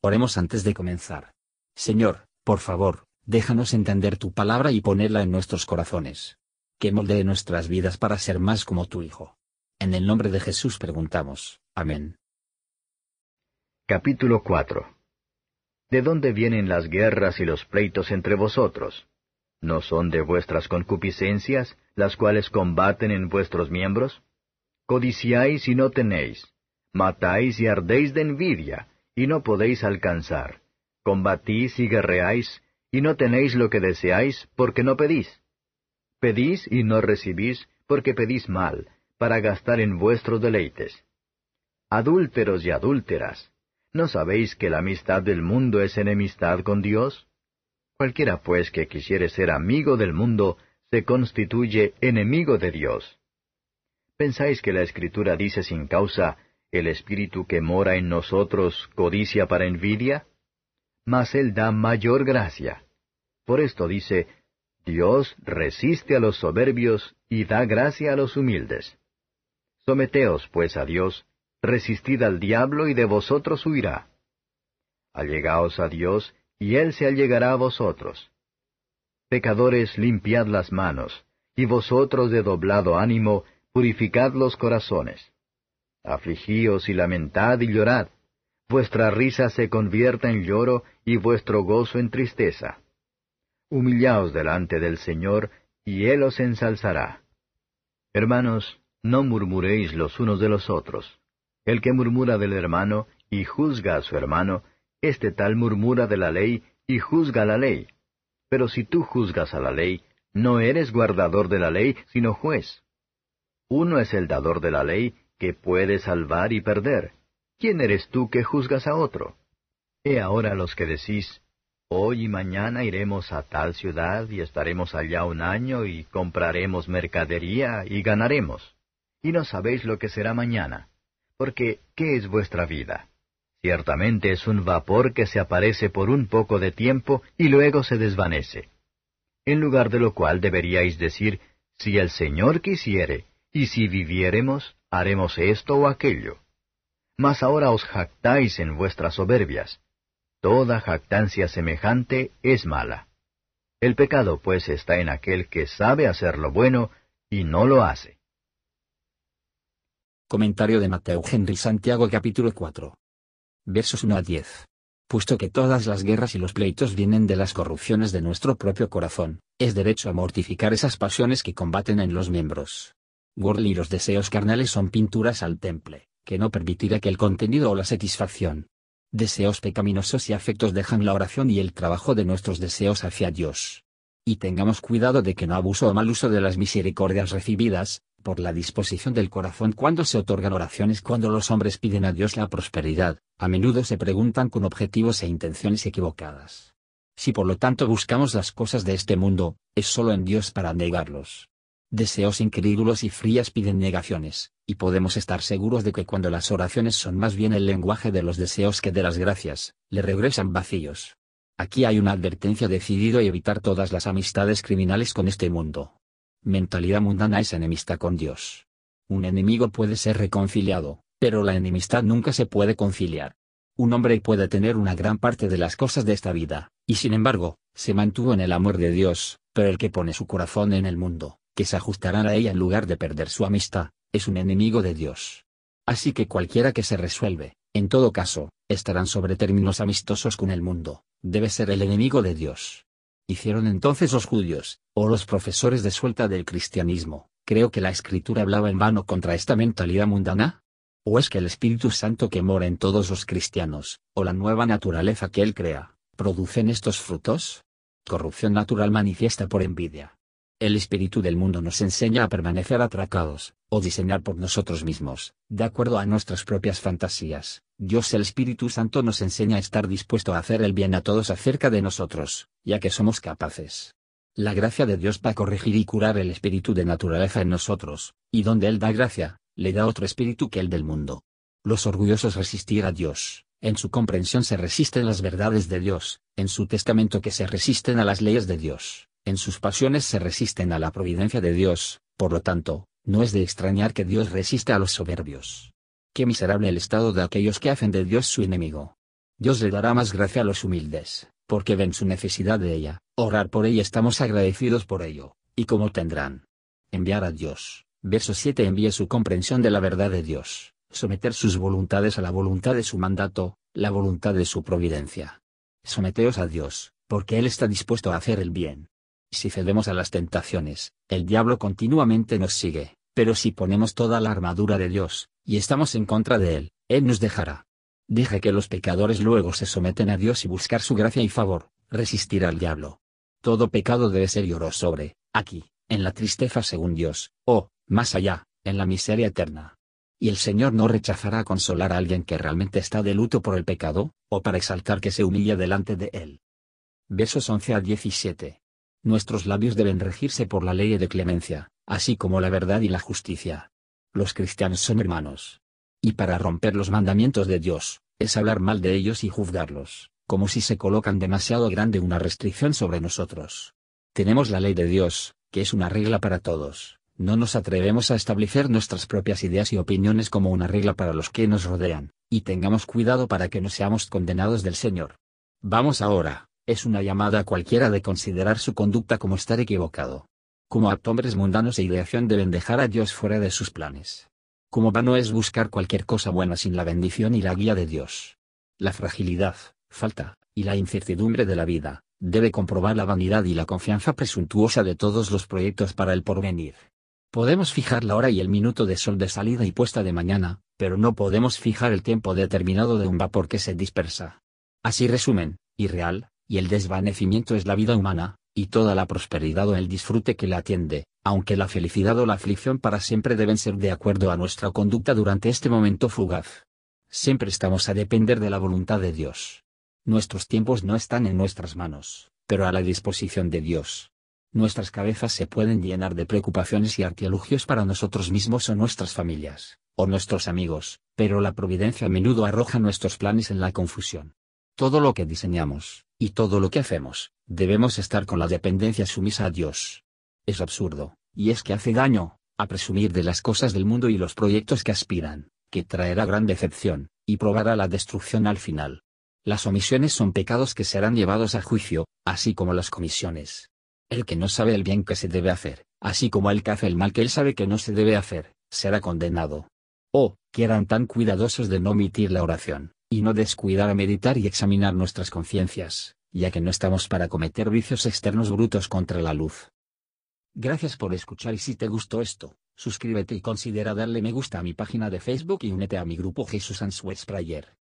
Oremos antes de comenzar. Señor, por favor, déjanos entender tu palabra y ponerla en nuestros corazones. Que moldee nuestras vidas para ser más como tu Hijo. En el nombre de Jesús preguntamos. Amén. Capítulo 4 ¿De dónde vienen las guerras y los pleitos entre vosotros? ¿No son de vuestras concupiscencias, las cuales combaten en vuestros miembros? Codiciáis y no tenéis, matáis y ardéis de envidia, y no podéis alcanzar. Combatís y guerreáis, y no tenéis lo que deseáis, porque no pedís. Pedís y no recibís, porque pedís mal, para gastar en vuestros deleites. Adúlteros y adúlteras, ¿no sabéis que la amistad del mundo es enemistad con Dios? Cualquiera pues que quisiere ser amigo del mundo, se constituye enemigo de Dios. ¿Pensáis que la Escritura dice sin causa, el espíritu que mora en nosotros codicia para envidia? Mas Él da mayor gracia. Por esto dice, Dios resiste a los soberbios y da gracia a los humildes. Someteos, pues, a Dios, resistid al diablo y de vosotros huirá. Allegaos a Dios, y Él se allegará a vosotros. Pecadores, limpiad las manos, y vosotros de doblado ánimo, purificad los corazones. Afligíos y lamentad y llorad. Vuestra risa se convierta en lloro y vuestro gozo en tristeza. Humillaos delante del Señor, y Él os ensalzará. Hermanos, no murmuréis los unos de los otros. El que murmura del hermano y juzga a su hermano, este tal murmura de la ley y juzga la ley. Pero si tú juzgas a la ley, no eres guardador de la ley, sino juez. Uno es el dador de la ley, que puede salvar y perder. ¿Quién eres tú que juzgas a otro? He ahora los que decís, hoy y mañana iremos a tal ciudad y estaremos allá un año y compraremos mercadería y ganaremos. Y no sabéis lo que será mañana. Porque, ¿qué es vuestra vida? Ciertamente es un vapor que se aparece por un poco de tiempo y luego se desvanece. En lugar de lo cual deberíais decir, si el Señor quisiere, y si viviéremos, haremos esto o aquello. Mas ahora os jactáis en vuestras soberbias. Toda jactancia semejante es mala. El pecado pues está en aquel que sabe hacer lo bueno y no lo hace. Comentario de Mateo Henry Santiago capítulo 4. Versos 1 a 10. Puesto que todas las guerras y los pleitos vienen de las corrupciones de nuestro propio corazón, es derecho a mortificar esas pasiones que combaten en los miembros y los deseos carnales son pinturas al temple, que no permitirá que el contenido o la satisfacción. Deseos pecaminosos y afectos dejan la oración y el trabajo de nuestros deseos hacia Dios. Y tengamos cuidado de que no abuso o mal uso de las misericordias recibidas, por la disposición del corazón cuando se otorgan oraciones cuando los hombres piden a Dios la prosperidad, a menudo se preguntan con objetivos e intenciones equivocadas. Si por lo tanto buscamos las cosas de este mundo, es solo en Dios para negarlos. Deseos incrédulos y frías piden negaciones, y podemos estar seguros de que cuando las oraciones son más bien el lenguaje de los deseos que de las gracias, le regresan vacíos. Aquí hay una advertencia decidida a evitar todas las amistades criminales con este mundo. Mentalidad mundana es enemistad con Dios. Un enemigo puede ser reconciliado, pero la enemistad nunca se puede conciliar. Un hombre puede tener una gran parte de las cosas de esta vida, y sin embargo, se mantuvo en el amor de Dios, pero el que pone su corazón en el mundo, que se ajustarán a ella en lugar de perder su amistad, es un enemigo de Dios. Así que cualquiera que se resuelve, en todo caso, estarán sobre términos amistosos con el mundo, debe ser el enemigo de Dios. Hicieron entonces los judíos, o los profesores de suelta del cristianismo, creo que la escritura hablaba en vano contra esta mentalidad mundana. ¿O es que el Espíritu Santo que mora en todos los cristianos, o la nueva naturaleza que Él crea, producen estos frutos? Corrupción natural manifiesta por envidia, el espíritu del mundo nos enseña a permanecer atracados, o diseñar por nosotros mismos, de acuerdo a nuestras propias fantasías. Dios el Espíritu Santo nos enseña a estar dispuesto a hacer el bien a todos acerca de nosotros, ya que somos capaces. La gracia de Dios para corregir y curar el espíritu de naturaleza en nosotros, y donde Él da gracia, le da otro espíritu que el del mundo. Los orgullosos resistir a Dios, en su comprensión se resisten las verdades de Dios, en su testamento que se resisten a las leyes de Dios en sus pasiones se resisten a la providencia de Dios, por lo tanto, no es de extrañar que Dios resiste a los soberbios. Qué miserable el estado de aquellos que hacen de Dios su enemigo. Dios le dará más gracia a los humildes, porque ven su necesidad de ella, orar por ella estamos agradecidos por ello, y como tendrán. Enviar a Dios. Verso 7 Envíe su comprensión de la verdad de Dios, someter sus voluntades a la voluntad de su mandato, la voluntad de su providencia. Someteos a Dios, porque Él está dispuesto a hacer el bien. Si cedemos a las tentaciones, el diablo continuamente nos sigue, pero si ponemos toda la armadura de Dios, y estamos en contra de Él, Él nos dejará. Deje que los pecadores luego se someten a Dios y buscar su gracia y favor, resistir al diablo. Todo pecado debe ser lloró sobre, aquí, en la tristeza según Dios, o, más allá, en la miseria eterna. Y el Señor no rechazará consolar a alguien que realmente está de luto por el pecado, o para exaltar que se humilla delante de Él. Versos 11 a 17. Nuestros labios deben regirse por la ley de clemencia, así como la verdad y la justicia. Los cristianos son hermanos. Y para romper los mandamientos de Dios, es hablar mal de ellos y juzgarlos, como si se colocan demasiado grande una restricción sobre nosotros. Tenemos la ley de Dios, que es una regla para todos, no nos atrevemos a establecer nuestras propias ideas y opiniones como una regla para los que nos rodean, y tengamos cuidado para que no seamos condenados del Señor. Vamos ahora, es una llamada cualquiera de considerar su conducta como estar equivocado. Como hombres mundanos e ideación deben dejar a Dios fuera de sus planes. Como vano es buscar cualquier cosa buena sin la bendición y la guía de Dios. La fragilidad, falta, y la incertidumbre de la vida, debe comprobar la vanidad y la confianza presuntuosa de todos los proyectos para el porvenir. Podemos fijar la hora y el minuto de sol de salida y puesta de mañana, pero no podemos fijar el tiempo determinado de un vapor que se dispersa. Así resumen, irreal, y el desvanecimiento es la vida humana, y toda la prosperidad o el disfrute que la atiende, aunque la felicidad o la aflicción para siempre deben ser de acuerdo a nuestra conducta durante este momento fugaz. Siempre estamos a depender de la voluntad de Dios. Nuestros tiempos no están en nuestras manos, pero a la disposición de Dios. Nuestras cabezas se pueden llenar de preocupaciones y artilugios para nosotros mismos o nuestras familias, o nuestros amigos, pero la providencia a menudo arroja nuestros planes en la confusión. Todo lo que diseñamos, y todo lo que hacemos, debemos estar con la dependencia sumisa a Dios. Es absurdo, y es que hace daño, a presumir de las cosas del mundo y los proyectos que aspiran, que traerá gran decepción, y probará la destrucción al final. Las omisiones son pecados que serán llevados a juicio, así como las comisiones. El que no sabe el bien que se debe hacer, así como el que hace el mal que él sabe que no se debe hacer, será condenado. Oh, que eran tan cuidadosos de no omitir la oración y no descuidar a meditar y examinar nuestras conciencias, ya que no estamos para cometer vicios externos brutos contra la luz. Gracias por escuchar y si te gustó esto, suscríbete y considera darle me gusta a mi página de Facebook y únete a mi grupo Jesús Answers Prayer.